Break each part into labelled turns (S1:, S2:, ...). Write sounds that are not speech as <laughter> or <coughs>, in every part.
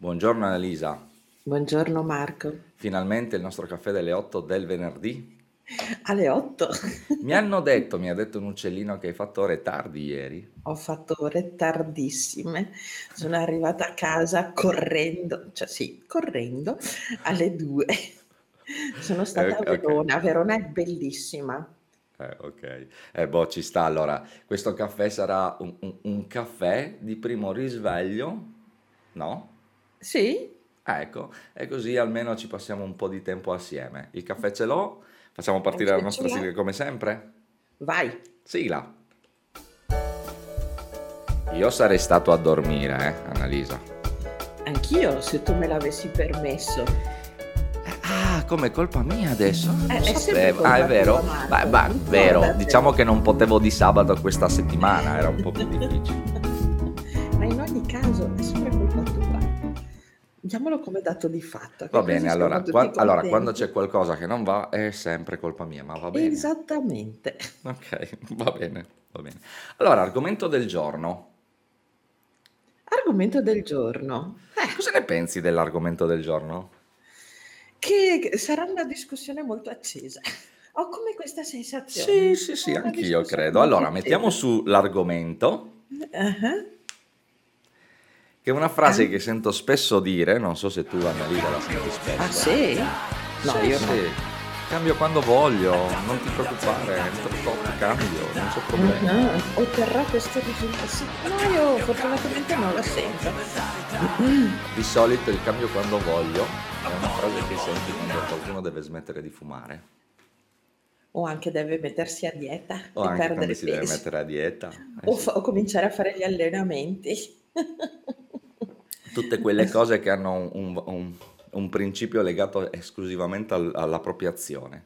S1: Buongiorno Annalisa,
S2: Buongiorno Marco.
S1: finalmente il nostro caffè delle 8 del venerdì.
S2: Alle 8 <laughs>
S1: Mi hanno detto, mi ha detto un uccellino che hai fatto ore tardi ieri.
S2: ho fatto ore tardissime, sono arrivata a casa correndo, cioè sì, correndo alle 2. <laughs> Sono stata a Verona, Verona è bellissima.
S1: eh, ok. Eh, boh, ci sta. Allora, questo caffè sarà un, un- un caffè di primo risveglio, no?
S2: Sì?
S1: Ah, ecco, e così almeno ci passiamo un po' di tempo assieme. Il caffè ce l'ho, facciamo partire la nostra sigla come sempre?
S2: Vai.
S1: Sigla. Io sarei stato a dormire, eh, Annalisa.
S2: Anch'io, se tu me l'avessi permesso.
S1: Ah, come colpa mia adesso? Non
S2: Eh,
S1: lo
S2: è
S1: sapevo. Ah, è vero? Beh, beh, vero. Diciamo che non potevo di sabato questa settimana, era un po' più difficile. <laughs>
S2: Ma in ogni caso è sempre. Diamolo come dato di fatto,
S1: Va bene, allora, qua- allora, quando c'è qualcosa che non va è sempre colpa mia, ma va bene.
S2: Esattamente.
S1: Ok, va bene, va bene. Allora, argomento del giorno.
S2: Argomento del giorno. Eh,
S1: Cosa ne pensi dell'argomento del giorno?
S2: che sarà una discussione molto accesa. Ho come questa
S1: Sì,
S2: sensazione.
S1: sì, sì,
S2: una
S1: anch'io credo. Allora, mettiamo su l'argomento,
S2: Ah,
S1: che è una frase
S2: ah.
S1: che sento spesso dire, non so se tu, Annalisa, la senti
S2: Ah,
S1: spesso.
S2: sì? No,
S1: Sì,
S2: io no.
S1: sì, cambio quando voglio, non ti preoccupare, tot cambio, non c'è problema.
S2: Mhm, Otterrà questo risultato. Sì, no, io fortunatamente non la sento.
S1: Di solito il cambio quando voglio è una frase che senti quando qualcuno deve smettere di fumare
S2: O anche deve mettersi a dieta
S1: o anche quando si deve
S2: peso.
S1: mettere a dieta. Eh
S2: O, fa- o cominciare a fare gli allenamenti. <laughs>
S1: Tutte quelle cose che hanno un, un- un- principio legato esclusivamente al- alla propria azione.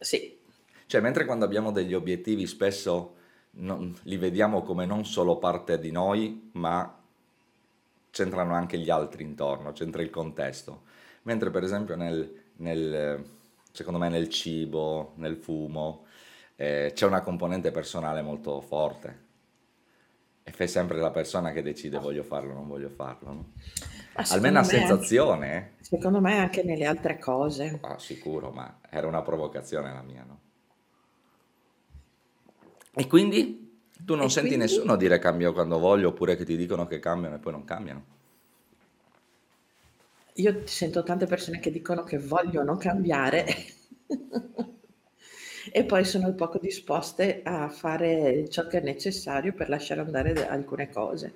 S2: Sì,
S1: Cioè, mentre quando abbiamo degli obiettivi spesso non- li vediamo come non solo parte di noi, ma c'entrano anche gli altri intorno, c'entra il contesto. Mentre per esempio nel, nel, secondo me nel cibo, nel fumo, eh, c'è una componente personale molto forte. E fai sempre la persona che decide voglio farlo o non voglio farlo, no? Almeno a
S2: me anche,
S1: sensazione, eh?
S2: secondo me anche nelle altre cose.
S1: Ah, sicuro, ma era una provocazione la mia, no? E quindi tu non
S2: E
S1: senti
S2: quindi
S1: nessuno dire cambio quando voglio oppure che ti dicono che cambiano e poi non cambiano.
S2: io sento tante persone che dicono che vogliono cambiare <laughs> e poi sono poco disposte a fare ciò che è necessario per lasciare andare alcune cose.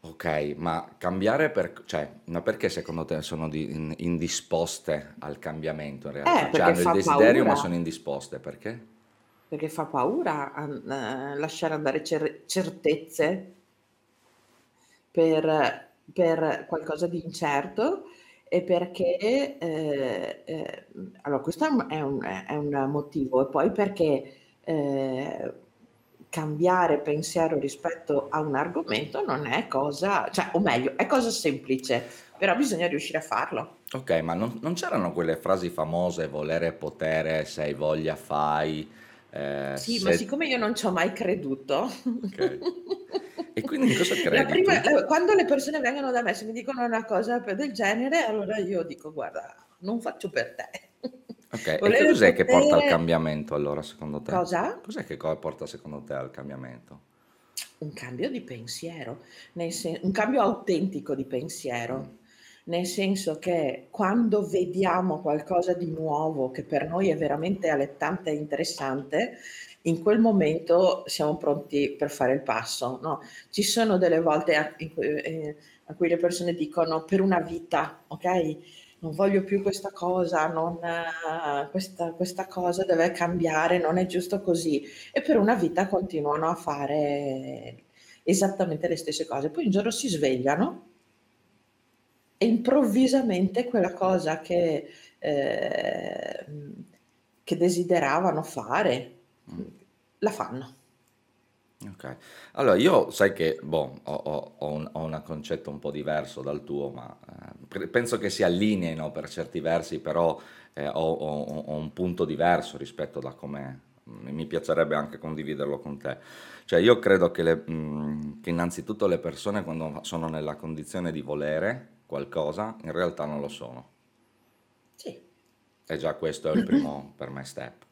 S1: Ok, ma cambiare per... cioè, ma perché secondo te sono di- in- indisposte al cambiamento in realtà?
S2: Eh,
S1: Cioè hanno il desiderio ma
S2: paura.
S1: sono indisposte, perché?
S2: Perché fa paura a- eh, lasciare andare cer- certezze per, per qualcosa di incerto e perché, eh, eh, allora questo è un, è un- è un motivo e poi perché eh, cambiare pensiero rispetto a un argomento non è cosa, cioè, o meglio, è cosa semplice, però bisogna riuscire a farlo.
S1: Ok, ma non, non c'erano quelle frasi famose, volere potere, se hai voglia fai, eh,
S2: Sì, ma
S1: se...
S2: siccome io non ci ho mai creduto,
S1: Ok. <laughs> E quindi in cosa credi
S2: prima, quando le persone vengono da me, se mi dicono una cosa del genere, allora io dico, guarda, non faccio per te.
S1: Ok, e che
S2: Volere
S1: cos'è che porta al
S2: potere,
S1: cambiamento allora secondo te?
S2: cosa?
S1: Cos'è che porta secondo te al cambiamento?
S2: Un cambio di pensiero, nel sen- un cambio autentico di
S1: Mm,
S2: pensiero, nel senso che quando vediamo qualcosa di nuovo che per noi è veramente allettante e interessante, in quel momento siamo pronti per fare il passo, no? Ci sono delle volte a, eh, a cui le persone dicono per una vita, ok? Non voglio più questa cosa, non, eh, questa, questa cosa deve cambiare, non è giusto così. E per una vita continuano a fare esattamente le stesse cose. Poi un giorno si svegliano e improvvisamente quella cosa che, eh, che desideravano fare,
S1: mm.
S2: la fanno.
S1: Ok, allora io sai che boh, ho, ho- ho un, ho un concetto un po' diverso dal tuo, ma eh, penso che si allineino per certi versi, però eh, ho, un punto diverso rispetto da come mm, mi piacerebbe anche condividerlo con te. Cioè io credo che, le, mh, che innanzitutto le persone quando sono nella condizione di volere qualcosa, in realtà non lo sono.
S2: Sì.
S1: E già questo è il primo <coughs> per me step.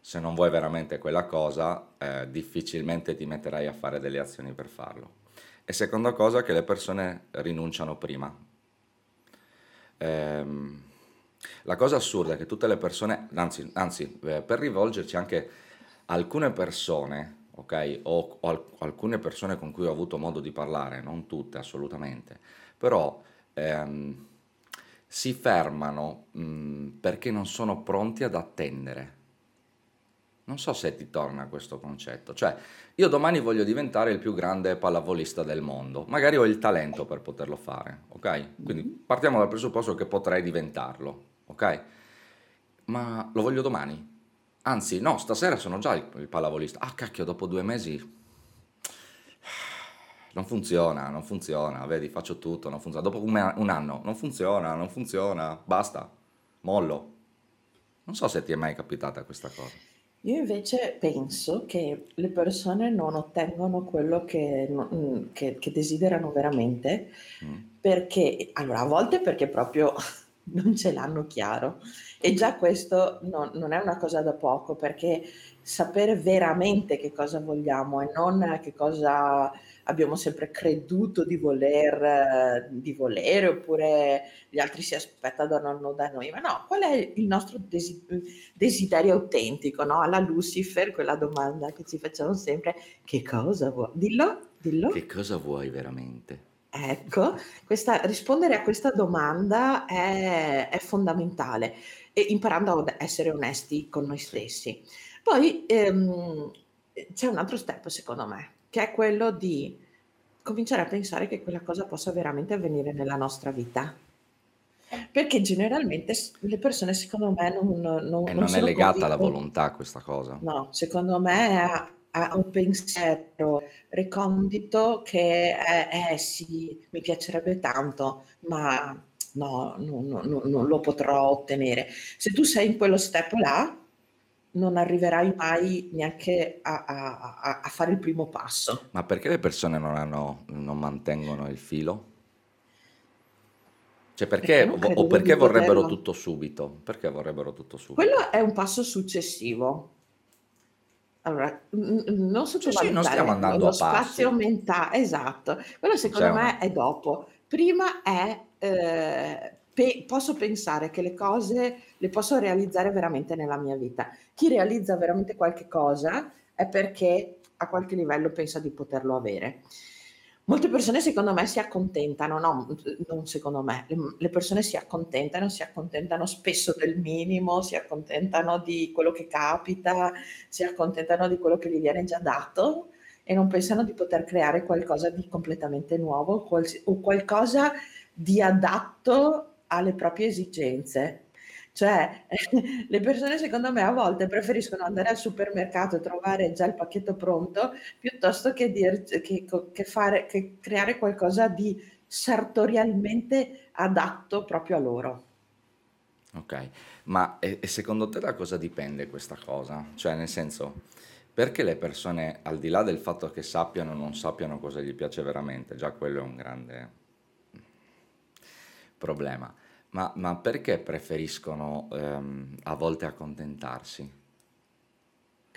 S1: Se non vuoi veramente quella cosa, eh, difficilmente ti metterai a fare delle azioni per farlo. E seconda cosa, che le persone rinunciano prima. Ehm, la cosa assurda è che tutte le persone, anzi, anzi eh, per rivolgerci anche alcune persone, ok, o, o al- alcune persone con cui ho avuto modo di parlare, non tutte assolutamente, però ehm, si fermano mh, perché non sono pronti ad attendere. Non so se ti torna questo concetto, cioè io domani voglio diventare il più grande pallavolista del mondo, magari ho il talento per poterlo fare, ok? Quindi partiamo dal presupposto che potrei diventarlo, ok? Ma lo voglio domani. Anzi, no, stasera sono già il, il pallavolista. Ah, cacchio, dopo due mesi non funziona, non funziona, vedi, faccio tutto, non funziona. Dopo un, un anno, non funziona, non funziona, basta, mollo. Non so se ti è mai capitata questa cosa.
S2: Io invece penso che le persone non ottengono quello che, che- che desiderano veramente
S1: Mm.
S2: perché, allora, a volte perché proprio non ce l'hanno chiaro e già questo non, non è una cosa da poco perché sapere veramente che cosa vogliamo e non che cosa abbiamo sempre creduto di voler, di volere oppure gli altri si aspettano da noi, ma no, qual è il nostro desi- desiderio autentico, no? Alla Lucifer, quella domanda che ci facciamo sempre, che cosa vuoi? Dillo, dillo.
S1: Che cosa vuoi veramente?
S2: Ecco, questa, rispondere a questa domanda è, è fondamentale, e imparando ad essere onesti con noi stessi. Poi ehm, c'è un altro step, secondo me, che è quello di cominciare a pensare che quella cosa possa veramente avvenire nella nostra vita. Perché generalmente le persone, secondo me, non, non,
S1: E
S2: non
S1: non è
S2: sono
S1: legata alla
S2: convinte.
S1: volontà questa cosa.
S2: No, secondo me ha, ha un pensiero recondito che è, eh sì, mi piacerebbe tanto, ma no, no, no, no, non lo potrò ottenere. Se tu sei in quello step là, non arriverai mai neanche a, a- a- fare il primo passo.
S1: Ma perché le persone non hanno, non mantengono il filo? Cioè
S2: Perché
S1: perché,
S2: non
S1: o perché vorrebbero
S2: poterlo.
S1: tutto subito? Perché vorrebbero tutto subito?
S2: Quello è un passo successivo. Allora, n- non
S1: Sì, sì, non stiamo
S2: sottovalutare
S1: andando
S2: lo
S1: a
S2: spazio
S1: passi.
S2: mentale, esatto. Quello
S1: c'è
S2: secondo me
S1: una...
S2: è dopo. Prima è, eh, pe- posso pensare che le cose le posso realizzare veramente nella mia vita. Chi realizza veramente qualche cosa è perché a qualche livello pensa di poterlo avere. Molte persone secondo me si accontentano, no, non secondo me, le, persone si accontentano, si accontentano spesso del minimo, si accontentano di quello che capita, si accontentano di quello che gli viene già dato e non pensano di poter creare qualcosa di completamente nuovo o qualcosa di adatto alle proprie esigenze. Cioè, <laughs> le persone secondo me a volte preferiscono andare al supermercato e trovare già il pacchetto pronto piuttosto che, dir- che- che fare, che creare qualcosa di sartorialmente adatto proprio a loro.
S1: Ok, ma e, e secondo te da cosa dipende questa cosa? Cioè, nel senso, perché le persone, al di là del fatto che sappiano o non sappiano cosa gli piace veramente, già quello è un grande problema, ma, ma perché preferiscono ehm, a volte accontentarsi?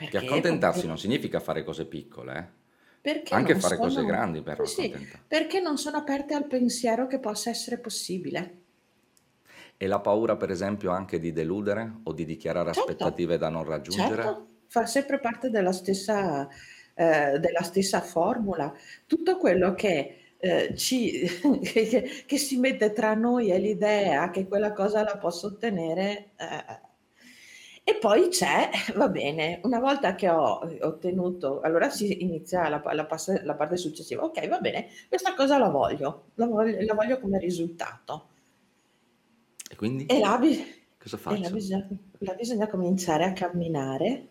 S1: Che
S2: Perché?
S1: accontentarsi non significa fare cose piccole, eh?
S2: Perché
S1: Anche fare cose
S2: sono,
S1: grandi per
S2: sì, perché non sono aperte al pensiero che possa essere possibile.
S1: E la paura, per esempio, anche di deludere o di dichiarare
S2: Certo,
S1: aspettative da non raggiungere?
S2: certo, fa sempre parte della stessa, eh, della stessa formula. Tutto quello che, eh, ci, <laughs> che, che- si mette tra noi e l'idea che quella cosa la posso ottenere. eh, e poi c'è, <laughs> va bene, una volta che ho ottenuto, allora si inizia la, la pass- la parte successiva. Ok, va bene, questa cosa la voglio, la voglio, la voglio come risultato.
S1: E quindi
S2: E là,
S1: cosa
S2: e là
S1: faccio?
S2: bisogna, là bisogna cominciare a camminare,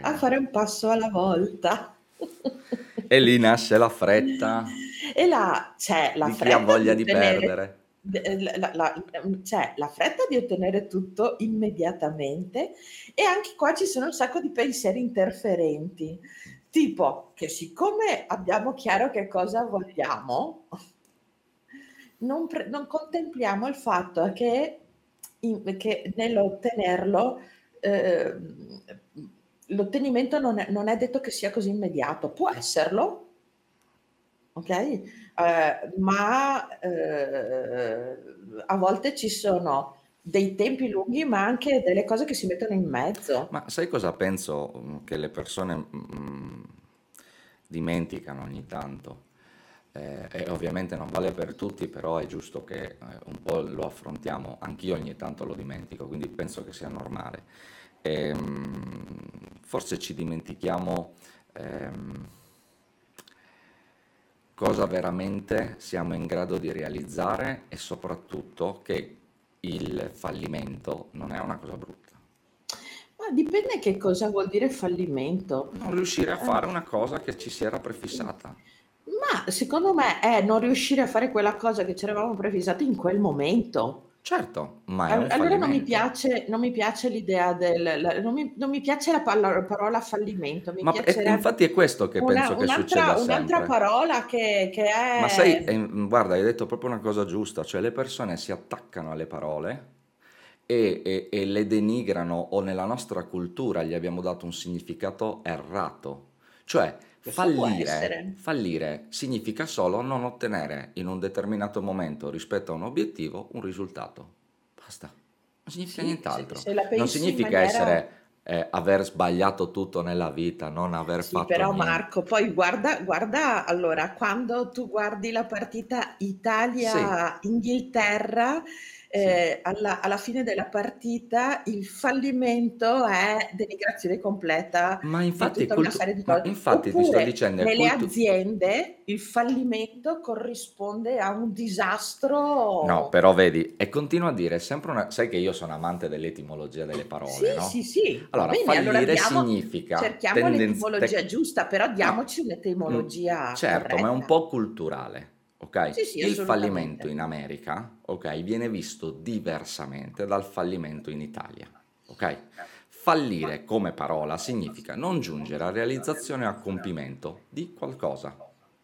S2: a
S1: Ok.
S2: fare un passo alla volta. <laughs>
S1: E lì nasce la fretta
S2: E là c'è la
S1: di chi ha
S2: fretta di
S1: voglia di
S2: ottenere,
S1: perdere.
S2: de- la- la- la- c'è la fretta di ottenere tutto immediatamente e anche qua ci sono un sacco di pensieri interferenti. tipo che siccome abbiamo chiaro che cosa vogliamo, non, pre- non contempliamo il fatto che, in- che nell'ottenerlo eh, l'ottenimento non è, non è detto che sia così immediato, può esserlo, ok? Eh, ma eh, a volte ci sono dei tempi lunghi, ma anche delle cose che si mettono in mezzo.
S1: Ma sai cosa penso mm, che le persone mm, dimenticano ogni tanto? Eh, e ovviamente non vale per tutti, però è giusto che eh, un po' lo affrontiamo. Anch'io ogni tanto lo dimentico, quindi penso che sia normale. E, mm, forse ci dimentichiamo ehm, cosa veramente siamo in grado di realizzare e soprattutto che il fallimento non è una cosa brutta.
S2: Ma dipende che cosa vuol dire fallimento.
S1: Non riuscire a fare una cosa che ci si era prefissata.
S2: Ma secondo me è non riuscire a fare quella cosa che ci eravamo prefissati in quel momento.
S1: Certo, ma è un
S2: allora non mi
S1: fallimento.
S2: piace, non mi piace l'idea del, la- non mi, non mi piace la, pa- la parola fallimento, mi
S1: Ma e-
S2: piacerebbe
S1: infatti è questo che
S2: una-
S1: penso che
S2: un'altra,
S1: succeda
S2: un'altra
S1: sempre.
S2: parola che, che
S1: Ma sai,
S2: è...
S1: eh, guarda, hai detto proprio una cosa giusta, cioè le persone si attaccano alle parole e, e- e le denigrano o nella nostra cultura gli abbiamo dato un significato errato. Cioè, fallire, fallire significa solo non ottenere in un determinato momento rispetto a un obiettivo un risultato. Basta. Non significa
S2: Sì, se,
S1: nient'altro.
S2: se la
S1: Non significa
S2: maniera...
S1: essere, eh, aver sbagliato tutto nella vita, non aver
S2: Sì,
S1: fatto
S2: però
S1: niente.
S2: Marco, poi guarda, guarda, allora, quando tu guardi la partita Italia-Inghilterra,
S1: sì.
S2: Eh, alla, alla fine della partita il fallimento è denigrazione completa
S1: Ma infatti,
S2: di
S1: ma infatti ti sto dicendo,
S2: nelle
S1: cultu-
S2: aziende il fallimento corrisponde a un
S1: No,
S2: disastro.
S1: però vedi, e continuo a dire sempre una... Sai che io sono amante dell'etimologia delle parole,
S2: Sì,
S1: no?
S2: sì, sì,
S1: Allora,
S2: bene, allora
S1: fallire
S2: diamo,
S1: significa
S2: cerchiamo
S1: tendenz-
S2: l'etimologia
S1: tec-
S2: giusta, però
S1: No,
S2: diamoci
S1: mm,
S2: un'etimologia
S1: certo, ma è un
S2: corretta.
S1: po' culturale, ok?
S2: Sì, sì,
S1: Il fallimento in America, ok, viene visto diversamente dal fallimento in Italia, ok? Fallire come parola significa non giungere a realizzazione o a compimento di qualcosa,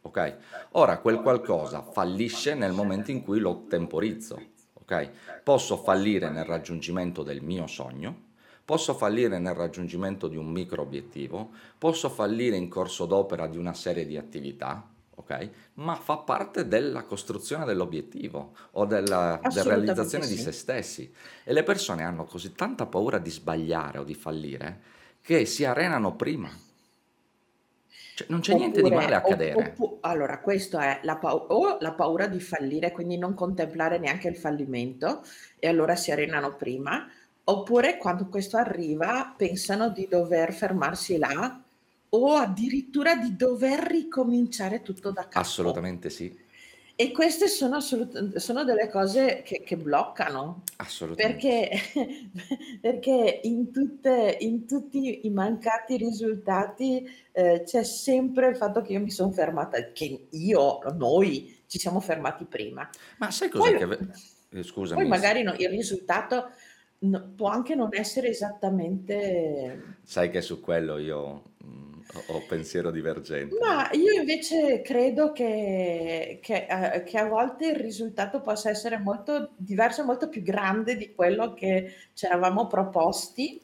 S1: ok? Ora quel qualcosa fallisce nel momento in cui lo temporizzo, ok? Posso fallire nel raggiungimento del mio sogno, posso fallire nel raggiungimento di un micro obiettivo, posso fallire in corso d'opera di una serie di attività, ok? Ma fa parte della costruzione dell'obiettivo o della, della realizzazione di se
S2: sì.
S1: stessi. E le persone hanno così tanta paura di sbagliare o di fallire che si arenano prima. Cioè, non c'è niente di male
S2: Oppure,
S1: a cadere.
S2: oppu- allora, questo è la, pau- o la paura di fallire, quindi non contemplare neanche il fallimento e allora si arenano prima, oppure quando questo arriva pensano di dover fermarsi là o addirittura di dover ricominciare tutto da capo.
S1: Assolutamente sì,
S2: E queste sono, assolut- sono delle cose che, che bloccano,
S1: assolutamente
S2: perché, <laughs> perché in, tutte- in tutti i mancati risultati eh, c'è sempre il fatto che io mi sono fermata, che io, noi ci siamo fermati prima.
S1: Ma sai cos'è
S2: Poi,
S1: che... ve- eh,
S2: poi
S1: Scusami,
S2: magari no- il risultato no- può anche non essere esattamente...
S1: sai che su quello io mm, ho pensiero divergente.
S2: Ma io invece credo che, che, eh, che a volte il risultato possa essere molto diverso, molto più grande di quello che ci eravamo proposti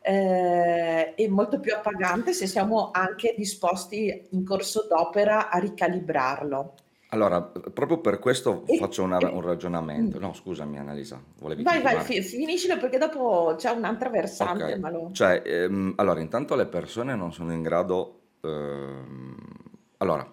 S2: eh, e molto più appagante se siamo anche disposti in corso d'opera a ricalibrarlo.
S1: Allora, proprio per questo
S2: E,
S1: faccio una- un ragionamento. No, scusami Annalisa, volevi
S2: vai, vai,
S1: continuare?
S2: fi- finiscilo perché dopo c'è un'altra versante,
S1: Ok,
S2: ma lo...
S1: cioè, ehm, allora, intanto le persone non sono in grado... ehm, allora,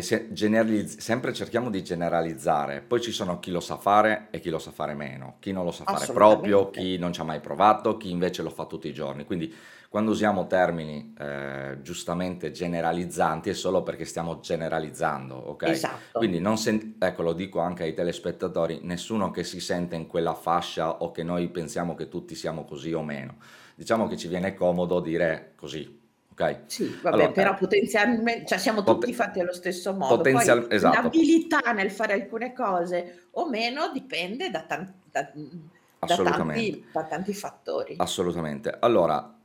S1: se- generalizz- sempre cerchiamo di generalizzare, poi ci sono chi lo sa fare e chi lo sa fare meno, chi non lo sa fare proprio, chi non ci ha mai provato, chi invece lo fa tutti i giorni. Quindi quando usiamo termini eh, giustamente generalizzanti è solo perché stiamo generalizzando, ok?
S2: Esatto.
S1: Quindi non sen- ecco, lo dico anche ai telespettatori, nessuno che si sente in quella fascia o che noi pensiamo che tutti siamo così o meno. Diciamo che ci viene comodo dire così, ok?
S2: Sì, vabbè,
S1: Allora,
S2: però
S1: eh,
S2: potenzialmente, cioè siamo tutti fatti allo stesso modo. Poi
S1: potenzial- esatto,
S2: l'abilità nel fare alcune cose o meno dipende da, tan- da- da tanti, da tanti fattori.
S1: Assolutamente. Allora,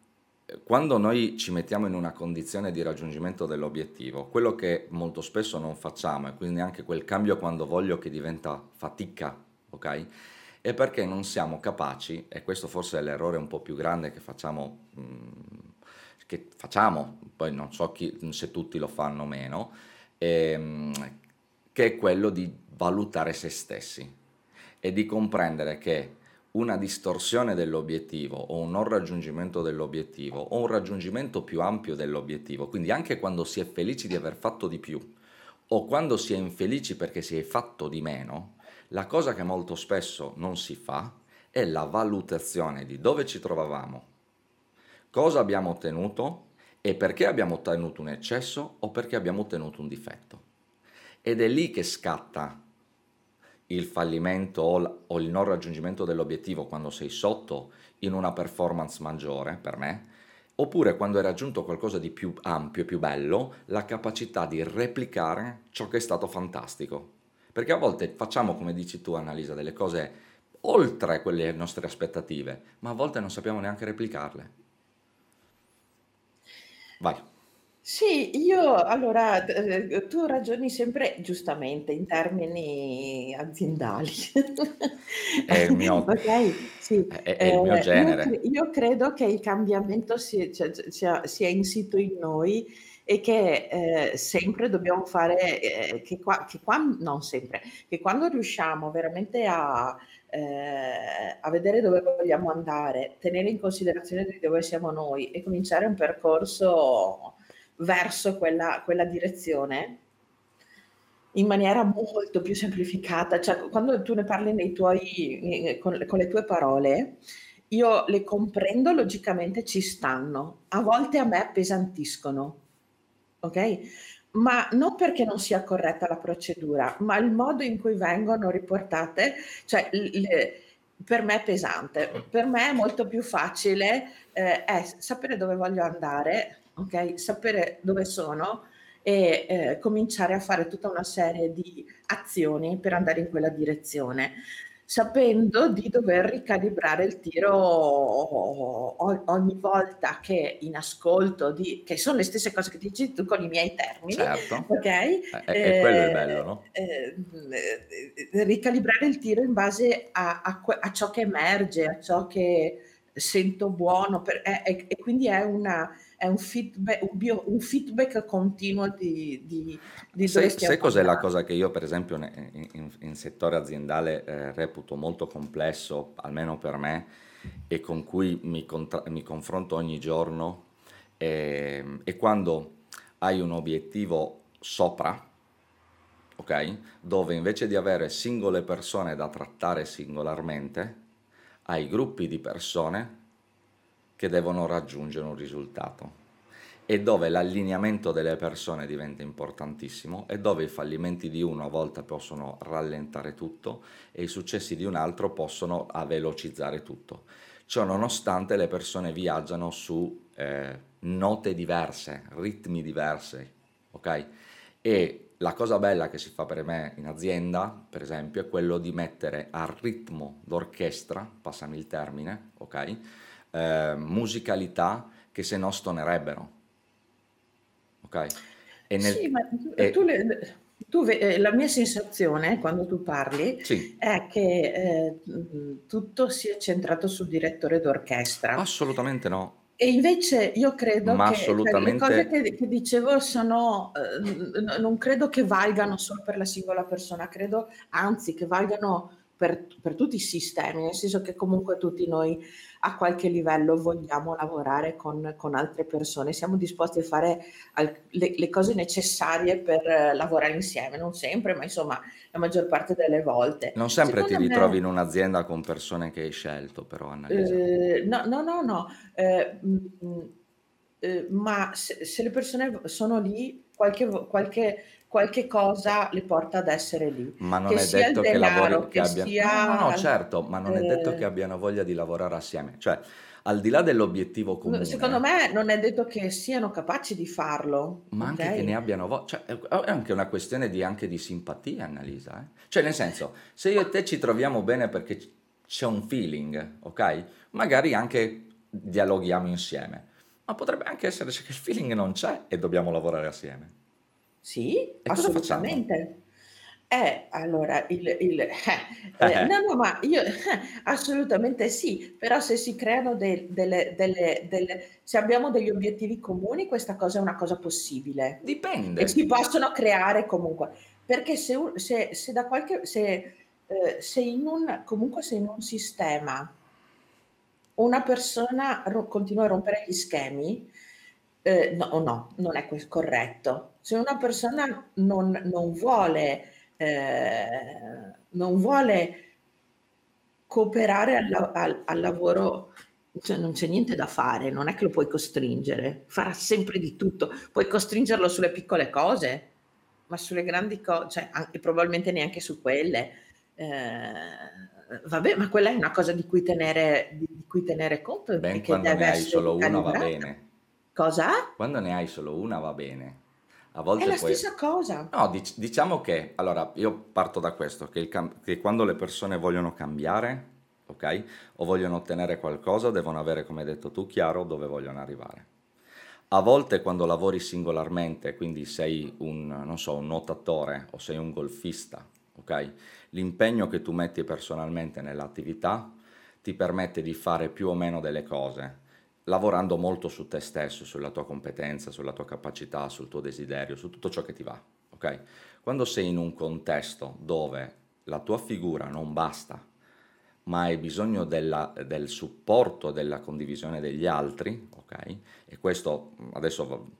S1: quando noi ci mettiamo in una condizione di raggiungimento dell'obiettivo, quello che molto spesso non facciamo, e quindi anche quel cambio quando voglio che diventa fatica, ok? È perché non siamo capaci, e questo forse è l'errore un po' più grande che facciamo, mm, che facciamo poi non so chi, se tutti lo fanno o meno, ehm, che è quello di valutare se stessi e di comprendere che una distorsione dell'obiettivo o un non raggiungimento dell'obiettivo o un raggiungimento più ampio dell'obiettivo, quindi anche quando si è felici di aver fatto di più o quando si è infelici perché si è fatto di meno, la cosa che molto spesso non si fa è la valutazione di dove ci trovavamo, cosa abbiamo ottenuto e perché abbiamo ottenuto un eccesso o perché abbiamo ottenuto un difetto. Ed è lì che scatta il fallimento o il non raggiungimento dell'obiettivo quando sei sotto in una performance maggiore, per me, oppure quando hai raggiunto qualcosa di più ampio e più bello, la capacità di replicare ciò che è stato fantastico. Perché a volte facciamo, come dici tu, Annalisa, delle cose oltre quelle nostre aspettative, ma a volte non sappiamo neanche replicarle. Vai.
S2: Sì, io allora, eh, tu ragioni sempre giustamente in termini aziendali. <laughs>
S1: È il mio,
S2: Ok, sì.
S1: è, è il mio
S2: Eh, io,
S1: genere.
S2: cre- io credo che il cambiamento si- cioè, sia, sia insito in noi e che eh, sempre dobbiamo fare, eh, che, qua, che quan- non sempre, che quando riusciamo veramente a, eh, a vedere dove vogliamo andare, tenere in considerazione di dove siamo noi e cominciare un percorso verso quella, quella direzione in maniera molto più semplificata, cioè quando tu ne parli tuoi, eh, con, con le tue parole, io le comprendo logicamente, ci stanno, a volte a me appesantiscono, ok? Ma non perché non sia corretta la procedura, ma il modo in cui vengono riportate, cioè le- per me è pesante, per me è molto più facile eh, è sapere dove voglio andare, ok? Sapere dove sono e eh, cominciare a fare tutta una serie di azioni per andare in quella direzione, sapendo di dover ricalibrare il tiro ogni volta che in ascolto, di, che sono le stesse cose che dici tu con i miei termini,
S1: Certo,
S2: ok?
S1: è, è- è quello il bello,
S2: Eh,
S1: no?
S2: eh, eh, ricalibrare il tiro in base a, a a ciò che emerge, a ciò che sento buono per- e, e- e quindi è, una, è un, feedback, un, bio- un feedback continuo di, di- di
S1: Sai, sai cos'è la cosa che io, per esempio, in, in- in settore aziendale eh, reputo molto complesso, almeno per me, e con cui mi, contra- mi confronto ogni giorno, ehm, è quando hai un obiettivo sopra, ok? Dove invece di avere singole persone da trattare singolarmente, hai gruppi di persone che devono raggiungere un risultato e dove l'allineamento delle persone diventa importantissimo e dove i fallimenti di uno a volte possono rallentare tutto e i successi di un altro possono velocizzare tutto. Ciò nonostante le persone viaggiano su eh, note diverse, ritmi diversi, ok? E la cosa bella che si fa per me in azienda, per esempio, è quello di mettere al ritmo d'orchestra, passami il termine, ok? Eh, musicalità che se no stonerebbero, ok? E nel...
S2: Sì, ma tu,
S1: e-
S2: tu le- tu eh, la mia sensazione quando tu parli
S1: sì,
S2: è che eh, tutto sia centrato sul direttore d'orchestra.
S1: assolutamente no,
S2: E invece io credo
S1: ma
S2: che cioè, le cose
S1: assolutamente
S2: che, che dicevo sono, eh, non credo che valgano solo per la singola persona, credo anzi che valgano per, per tutti i sistemi, nel senso che comunque tutti noi a qualche livello vogliamo lavorare con, con altre persone, siamo disposti a fare al- le, le cose necessarie per eh, lavorare insieme, non sempre, ma insomma la maggior parte delle volte.
S1: non sempre ti
S2: Secondo
S1: ritrovi
S2: me...
S1: in un'azienda con persone che hai scelto, però, Annalisa.
S2: Eh, no, no, no, no, eh, mm, eh, ma se, se le persone sono lì, qualche, qualche, qualche cosa le porta ad essere lì,
S1: Ma non
S2: che
S1: è
S2: sia
S1: detto che lavori,
S2: denaro,
S1: che
S2: che
S1: abbiano... No, no, no,
S2: sia...
S1: certo, ma non è detto che
S2: eh,
S1: abbiano voglia di lavorare assieme. Cioè, al di là dell'obiettivo
S2: no, secondo
S1: comune,
S2: me non è detto che siano capaci di farlo,
S1: ma anche che ne abbiano voglia. Cioè, è anche una questione di, anche di simpatia, Annalisa. eh. Cioè, nel senso, se io e te ci troviamo bene perché c'è un feeling, ok? Magari anche dialoghiamo insieme. Ma potrebbe anche essere che il feeling non c'è e dobbiamo lavorare assieme.
S2: Sì,
S1: E cosa facciamo?
S2: assolutamente. Eh, allora il il eh, eh, no, no, ma io assolutamente sì, però se si creano de delle delle delle se abbiamo degli obiettivi comuni, questa cosa è una cosa possibile e
S1: Dipende.
S2: si possono creare comunque. Perché se u se se da qualche se ehm, se in un comunque se in un sistema una persona ro continua a rompere gli schemi, ehm, no no, non è ques corretto. Se una persona non non vuole ehm, non vuole cooperare al al al lavoro, cioè non c'è niente da fare, non è che lo puoi costringere, farà sempre di tutto. Puoi costringerlo sulle piccole cose, ma sulle grandi co cioè anche probabilmente neanche su quelle. Ehm, vabbè, ma quella è una cosa di cui tenere di di cui tenere conto
S1: Ben, quando ne hai solo una va bene.
S2: Cosa?
S1: Quando ne hai solo una va bene. A
S2: È
S1: volte
S2: la
S1: puoi
S2: stessa cosa.
S1: no, dic diciamo che allora io parto da questo, che cam che quando le persone vogliono cambiare, okay, o vogliono ottenere qualcosa, devono avere, come hai detto tu, chiaro dove vogliono arrivare. A volte quando lavori singolarmente, quindi sei un non so, un nuotatore o sei un golfista, okay, l'impegno che tu metti personalmente nell'attività ti permette di fare più o meno delle cose, lavorando molto su te stesso, sulla tua competenza, sulla tua capacità, sul tuo desiderio, su tutto ciò che ti va, okay? Quando sei in un contesto dove la tua figura non basta, ma hai bisogno della del supporto, della condivisione degli altri, okay, e questo, adesso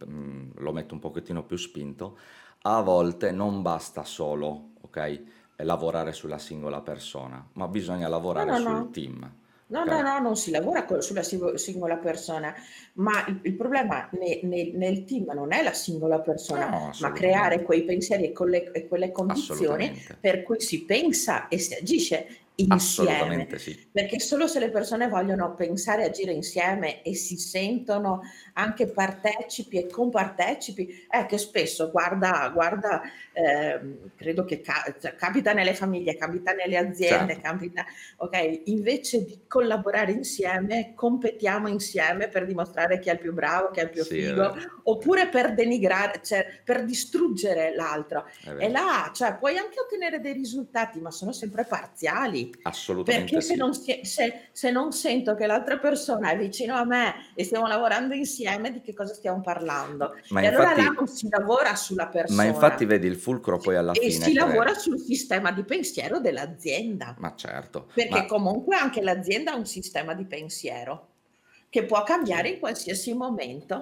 S1: lo metto un pochettino più spinto, a volte non basta solo, okay, lavorare sulla singola persona, ma bisogna
S2: No,
S1: lavorare
S2: no,
S1: sul
S2: no.
S1: team,
S2: No, no,
S1: okay?
S2: no, non si lavora sulla singo singola persona, ma il il problema ne ne nel team non è la singola persona,
S1: No,
S2: ma creare quei pensieri e quelle e quelle condizioni per cui si pensa e si agisce insieme.
S1: Assolutamente sì.
S2: Perché solo se le persone vogliono pensare e agire insieme e si sentono anche partecipi e compartecipi eh, che spesso guarda guarda, ehm, credo che ca cioè capita nelle famiglie, capita nelle aziende,
S1: Certo.
S2: capita okay, invece di collaborare insieme, competiamo insieme per dimostrare chi è il più bravo, chi è il più
S1: Sì, è
S2: figo, oppure per denigrare cioè per distruggere l'altro.
S1: È
S2: E là, cioè puoi anche ottenere dei risultati, ma sono sempre parziali. Perché
S1: Assolutamente
S2: se
S1: sì.
S2: non si è se se non sento che l'altra persona è vicino a me e stiamo lavorando insieme, di che cosa stiamo parlando?
S1: Ma
S2: E allora là
S1: infatti
S2: non si lavora sulla
S1: ma infatti
S2: persona,
S1: vedi il fulcro poi alla
S2: e
S1: fine
S2: si
S1: cre
S2: lavora sul sistema di pensiero dell'azienda.
S1: Ma certo,
S2: Perché
S1: ma
S2: comunque anche l'azienda ha un sistema di pensiero, che può cambiare in qualsiasi momento.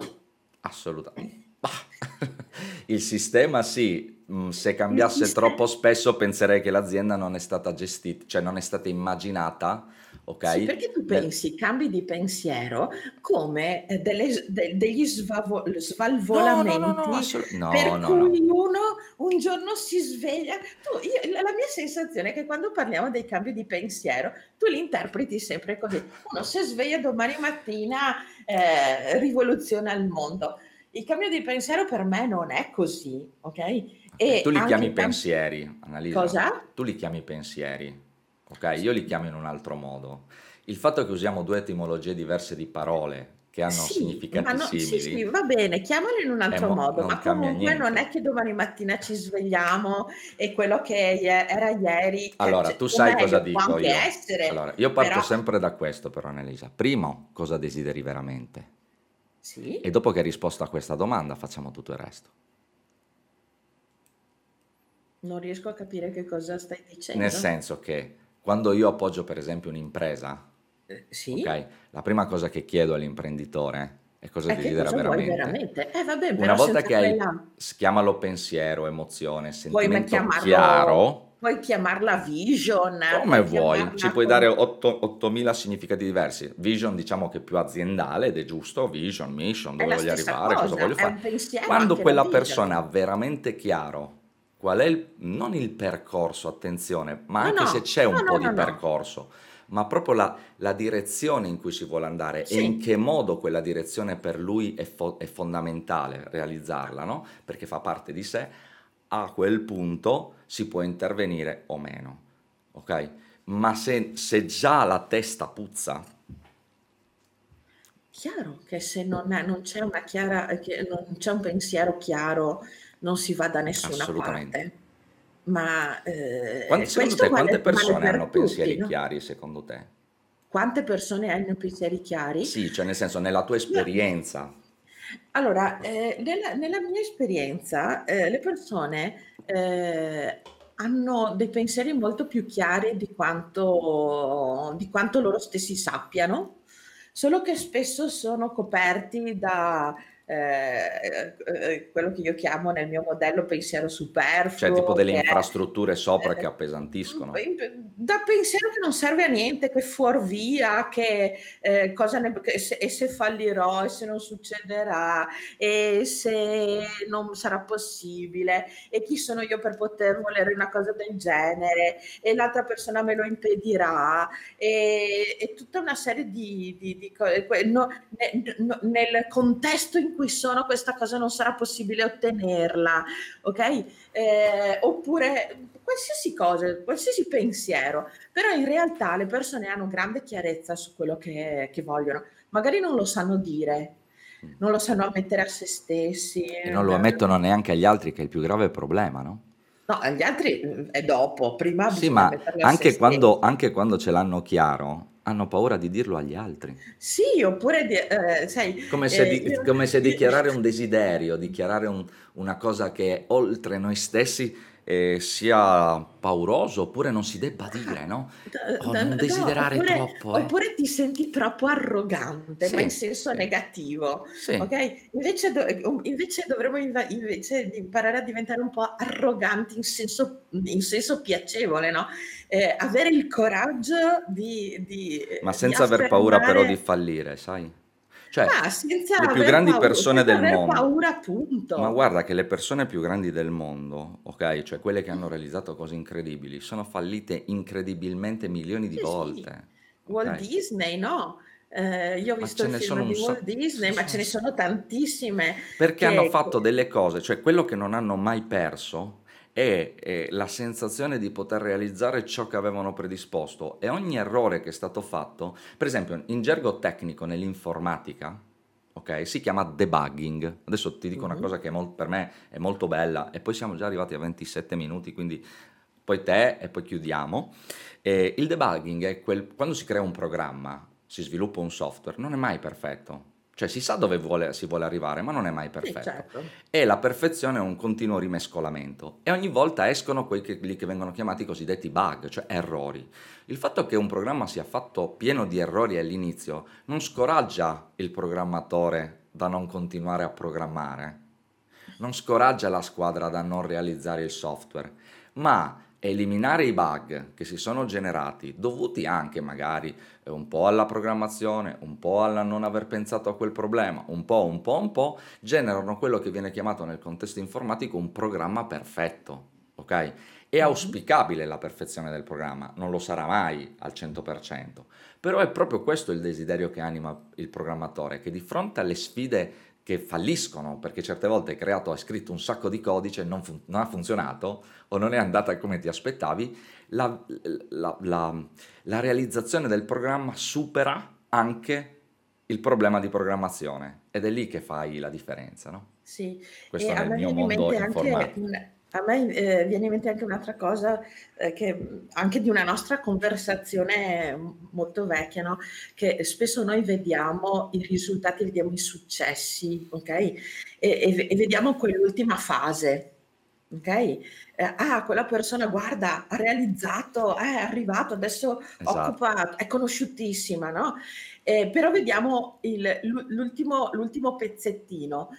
S1: Assoluta mah, <laughs> il sistema sì, se
S2: Il
S1: cambiasse troppo spesso penserei che l'azienda non è stata gestit cioè non è stata immaginata,
S2: Sì,
S1: okay,
S2: perché tu pensi cambi di pensiero come, ehm, delle de degli svavo
S1: No, no, no, no,
S2: svalvolamenti
S1: assolu no,
S2: per cui uno un giorno si sveglia. Tu io la mia sensazione è che quando parliamo dei cambi di pensiero, tu li interpreti sempre così: uno si sveglia domani mattina, ehm, rivoluziona il mondo. Il cambio di pensiero per me non è così, okay,
S1: Okay, tu
S2: e
S1: li
S2: anche
S1: chiami
S2: i cam
S1: pensieri, Annalisa.
S2: cosa?
S1: Tu li chiami pensieri, okay, io li chiamo in un altro modo. Il fatto che usiamo 2 etimologie diverse di parole che hanno
S2: Sì, ma
S1: significati
S2: no sì, sì,
S1: simili
S2: va bene, chiamalo in un
S1: e
S2: altro
S1: mo
S2: modo, ma comunque non è che domani mattina ci svegliamo e quello che era ieri cioè
S1: Allora,
S2: cioè
S1: tu sai cosa dico io.
S2: essere,
S1: Allora, io parto
S2: però
S1: sempre da questo però Annalisa. Primo, cosa desideri veramente?
S2: Sì.
S1: E dopo che hai risposto a questa domanda facciamo tutto il resto.
S2: Non riesco a capire che cosa stai
S1: Nel
S2: dicendo.
S1: senso che quando io appoggio per esempio un'impresa,
S2: Ehm, sì.
S1: okay, la prima cosa che chiedo all'imprenditore è cosa desidera
S2: cosa
S1: veramente.
S2: veramente. Eh vabbè,
S1: Una volta che hai
S2: quella
S1: s chiamalo pensiero, emozione, sentimento
S2: chiamarlo
S1: chiaro
S2: puoi chiamarla vision,
S1: come vuoi, ci puoi dare
S2: come
S1: otto 8000 significati diversi. Vision diciamo che è più aziendale ed è giusto, vision, mission, dove voglio arrivare, cosa
S2: cosa,
S1: voglio fare. Quando quella persona ha veramente chiaro qual è il non il percorso, attenzione, ma
S2: No,
S1: anche se
S2: no,
S1: c'è
S2: no,
S1: un
S2: no,
S1: po' di percorso, ma proprio la la direzione in cui si vuole andare e in
S2: Sì.
S1: che modo quella direzione per lui è fo è fondamentale realizzarla, no, perché fa parte di sé, a quel punto si può intervenire o meno, okay, ma se se già la testa puzza.
S2: Chiaro che se non non c'è una chiara che non c'è un pensiero chiaro, non si va da nessuna parte. Ma,
S1: Quan
S2: ehm,
S1: secondo te quante persone
S2: per
S1: hanno
S2: tutti,
S1: pensieri
S2: no?
S1: chiari secondo te?
S2: Quante persone hanno pensieri chiari?
S1: Sì, cioè nel senso nella tua esperienza.
S2: allora, ehm, nella nella mia esperienza, ehm, le persone, ehm, hanno dei pensieri molto più chiari di quanto di quanto loro stessi sappiano, solo che spesso sono coperti da, ehm, uhm, quello che io chiamo nel mio modello pensiero
S1: Cioè tipo
S2: superfluo,
S1: delle
S2: che è
S1: infrastrutture sopra che
S2: mhmm,
S1: appesantiscono.
S2: da pensiero che non serve a niente, che fuorvia, che, ehm, cosa ne che se e se fallirò, e se non succederà, e se non sarà possibile, e chi sono io per poter volere una cosa del genere, e l'altra persona me lo impedirà, e e tutta una serie di di di co e que no ne no nel contesto in cui sono questa cosa non sarà possibile ottenerla, okay, ehm, oppure qualsiasi cosa, qualsiasi pensiero, però in realtà le persone hanno grande chiarezza su quello che che vogliono. Magari non lo sanno dire,
S1: Mh.
S2: non lo sanno ammettere a se stessi,
S1: E non lo ammettono neanche agli altri, che è il più grave problema, no?
S2: No, agli altri, mhmm, è dopo, prima
S1: Sì, ma anche quando anche quando ce l'hanno chiaro, hanno paura di dirlo agli altri.
S2: Sì, oppure di ehm, sai,
S1: Come se
S2: ehm,
S1: di come se <laughs> dichiarare un desiderio, dichiarare un una cosa che è oltre noi stessi, ehm, sia pauroso, oppure non si debba
S2: Ah,
S1: dire, no, o
S2: d
S1: non
S2: no,
S1: desiderare
S2: oppure
S1: troppo, eh.
S2: oppure ti senti troppo arrogante, ma in
S1: Sì,
S2: senso
S1: sì.
S2: negativo,
S1: Sì.
S2: okay, invece do um, invece dovremmo inva invece di imparare a diventare un po' arroganti in senso in senso piacevole, no, ehm, avere il coraggio di di
S1: Ma
S2: di
S1: senza aver paura però di fallire, sai? Cioè,
S2: Ma
S1: le più grandi
S2: pau
S1: persone del mondo
S2: paura,
S1: ma
S2: punto.
S1: guarda che le persone più grandi del mondo, okay, cioè quelle che hanno realizzato cose incredibili, sono fallite incredibilmente milioni di
S2: Sì, sì.
S1: volte,
S2: Walt
S1: okay?
S2: Disney, no, ehm, io ho
S1: Ma
S2: visto il film di Walt Disney, ma ce ne <laughs> sono tantissime
S1: perché hanno
S2: che
S1: fatto
S2: che
S1: delle cose, cioè quello che non hanno mai perso è, ehm, la sensazione di poter realizzare ciò che avevano predisposto e ogni errore che è stato fatto per esempio in gergo tecnico nell'informatica, okay, si chiama debugging. Adesso ti dico una
S2: Mh-mh.
S1: cosa che è mol per me è molto bella e poi siamo già arrivati a 27 minuti, quindi poi te e poi chiudiamo. Ehm, il debugging è quel quando si crea un programma, si sviluppa un software, non è mai perfetto. Cioè si sa dove vuole si vuole arrivare, ma non è mai
S2: Sì,
S1: perfetto.
S2: certo.
S1: E la perfezione è un continuo rimescolamento e ogni volta escono lì che vengono chiamati i cosiddetti bug, cioè errori. Il fatto che un programma sia fatto pieno di errori all'inizio non scoraggia il programmatore da non continuare a programmare, non scoraggia la squadra da non realizzare il software, ma eliminare i bug che si sono generati, dovuti anche magari, ehm, un po' alla programmazione, un po' alla non aver pensato a quel problema, un po', un po', un po', generano quello che viene chiamato nel contesto informatico un programma perfetto, okay? È
S2: Mh-mh.
S1: auspicabile la perfezione del programma, non lo sarà mai al 100%, però è proprio questo il desiderio che anima il programmatore, che di fronte alle sfide che falliscono, perché certe volte hai creato hai scritto un sacco di codice e non fun non ha funzionato o non è andata come ti aspettavi, la la la la realizzazione del programma supera anche il problema di programmazione ed è lì che fai la differenza, no?
S2: Sì, e
S1: Questo
S2: a
S1: nel
S2: me
S1: mio mondo
S2: anche
S1: informatico.
S2: un a me, ehm, viene in mente anche un'altra cosa, ehm, che, anche di una nostra conversazione molto vecchia, no, che spesso noi vediamo i risultati, vediamo i successi, okay, e e e vediamo quell'ultima fase, okay, ehm: "Ah, quella persona guarda ha realizzato, è arrivato, adesso
S1: Esatto.
S2: occupa è conosciutissima", no, ehm, però vediamo il l'u l'ultimo l'ultimo pezzettino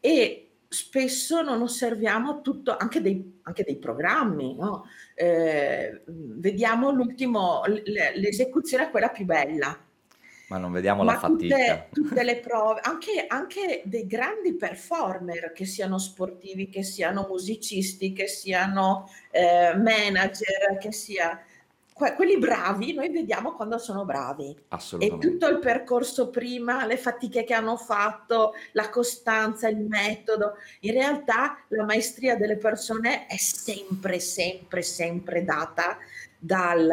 S2: e spesso non osserviamo tutto anche dei anche dei programmi, no, ehm, mhmm, vediamo l'ultimo l'esecuzione è quella più bella.
S1: Ma non vediamo la
S2: Ma
S1: fatica.
S2: tutte <laughs> tutte le prove anche anche dei grandi performer, che siano sportivi, che siano musicisti, che siano, ehm, manager, che sia que quelli bravi noi vediamo quando sono bravi e tutto
S1: Assolutamente.
S2: il percorso prima, le fatiche che hanno fatto, la costanza, il metodo. In realtà la maestria delle persone è sempre, sempre, sempre data dal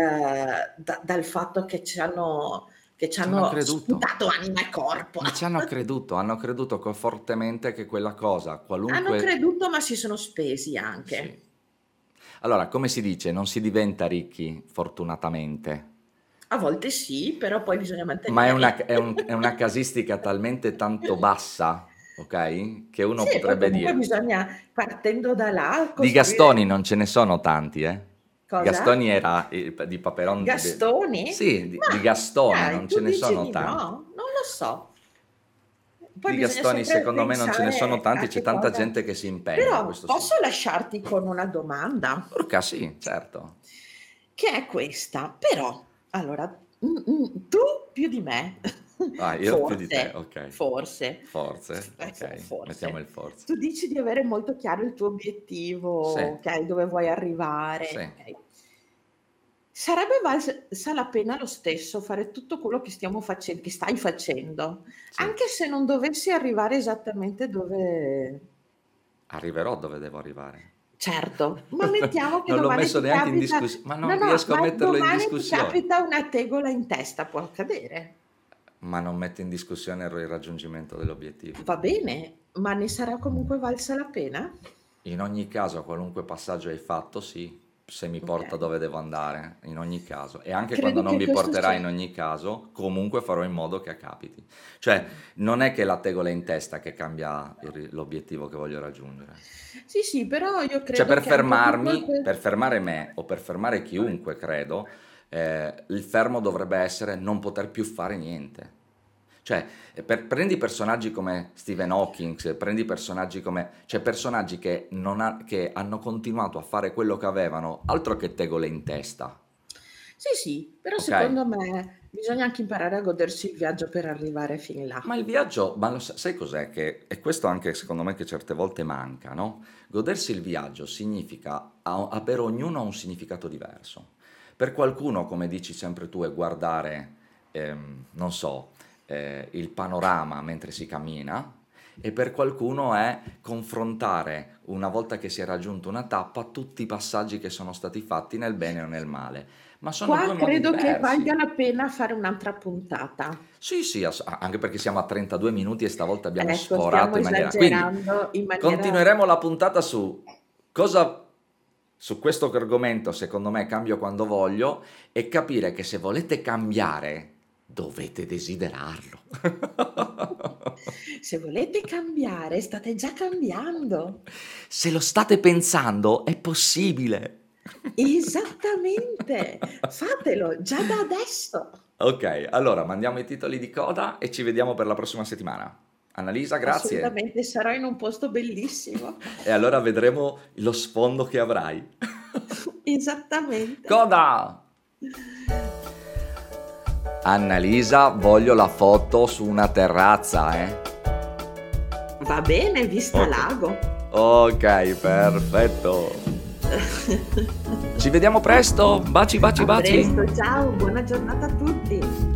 S2: da dal fatto che c'hanno che ci hanno, hanno sputato anima e corpo.
S1: Ma ci hanno creduto, hanno creduto fortemente che quella cosa, qualunque...
S2: Hanno creduto ma si sono spesi anche. Sì.
S1: Allora, come si dice, non si diventa ricchi fortunatamente.
S2: A volte sì, però poi bisogna mantenere...
S1: Ma è una, è un, è una casistica talmente tanto <laughs> bassa ok? Che uno sì, potrebbe dire.
S2: bisogna, partendo da là...
S1: Costruire... Di Gastoni non ce ne sono tanti, eh? Cosa? Gastoni era di Paperon.
S2: Gastoni?
S1: Sì, di, di Gastoni, dai, non ce ne sono tanti.
S2: No, non lo so.
S1: Poi di Gastoni secondo me non ce ne sono tanti, c'è tanta cosa. gente che si impegna.
S2: Però posso senso. lasciarti con una domanda?
S1: Porca sì, certo.
S2: Che è questa, però, allora, mm, mm, tu più di me
S1: Ah, io forse, più di te, ok.
S2: Forse.
S1: Forse, ok. Forse. Mettiamo il forse.
S2: Tu dici di avere molto chiaro il tuo obiettivo, sì. ok, dove vuoi arrivare. Sì. Okay. Sarebbe valsa la pena lo stesso fare tutto quello che stiamo facendo, che stai facendo, sì. anche se non dovessi arrivare esattamente dove...
S1: Arriverò dove devo arrivare.
S2: Certo, ma mettiamo che <laughs>
S1: non l'ho messo neanche capita... in discussione, ma non no, no, riesco a metterlo in discussione.
S2: Ma capita una tegola in testa, può accadere
S1: ma non mette in discussione il raggiungimento dell'obiettivo.
S2: Va bene, ma ne sarà comunque valsa la pena?
S1: In ogni caso, a qualunque passaggio hai fatto, sì, se mi porta okay. dove devo andare, in ogni caso. E anche Credo quando non mi porterà sia... in ogni caso, comunque farò in modo che capiti. Cioè, non è che la tegola in testa che cambia il, l'obiettivo che voglio raggiungere.
S2: Sì, sì, però io credo
S1: cioè, per fermarmi, per... per fermare me o per fermare chiunque, credo, eh, il fermo dovrebbe essere non poter più fare niente. Cioè, per, prendi personaggi come Stephen Hawking, prendi personaggi come... cioè personaggi che, ha, che hanno continuato a fare quello che avevano, altro che tegole in testa.
S2: Sì, sì, però okay. secondo me bisogna anche imparare a godersi il viaggio per arrivare fin là.
S1: Ma il viaggio, ma lo, sai cos'è? Che, e questo anche secondo me che certe volte manca, no? Godersi il viaggio significa, ha per ognuno un significato diverso. Per qualcuno, come dici sempre tu, è guardare, ehm, non so, eh, il panorama mentre si cammina e per qualcuno è confrontare, una volta che si è raggiunto una tappa, tutti i passaggi che sono stati fatti nel bene o nel male. Ma sono
S2: Qua credo che valga la pena fare un'altra puntata.
S1: Sì, sì, anche perché siamo a 32 minuti e stavolta abbiamo ecco, sforato in maniera... Quindi, in maniera... continueremo la puntata su cosa su questo argomento, secondo me, cambio quando voglio e capire che se volete cambiare, dovete desiderarlo.
S2: se volete cambiare, state già cambiando.
S1: Se lo state pensando, è possibile.
S2: Esattamente, fatelo già da adesso.
S1: Ok, allora mandiamo i titoli di coda e ci vediamo per la prossima settimana. Annalisa, grazie.
S2: Assolutamente, sarò in un posto bellissimo.
S1: e allora vedremo lo sfondo che avrai.
S2: Esattamente.
S1: Coda! Annalisa, voglio la foto su una terrazza, eh.
S2: Va bene, vista okay. lago.
S1: Ok, perfetto. <laughs> Ci vediamo presto. Baci, baci,
S2: a
S1: baci.
S2: Presto, ciao, buona giornata a tutti.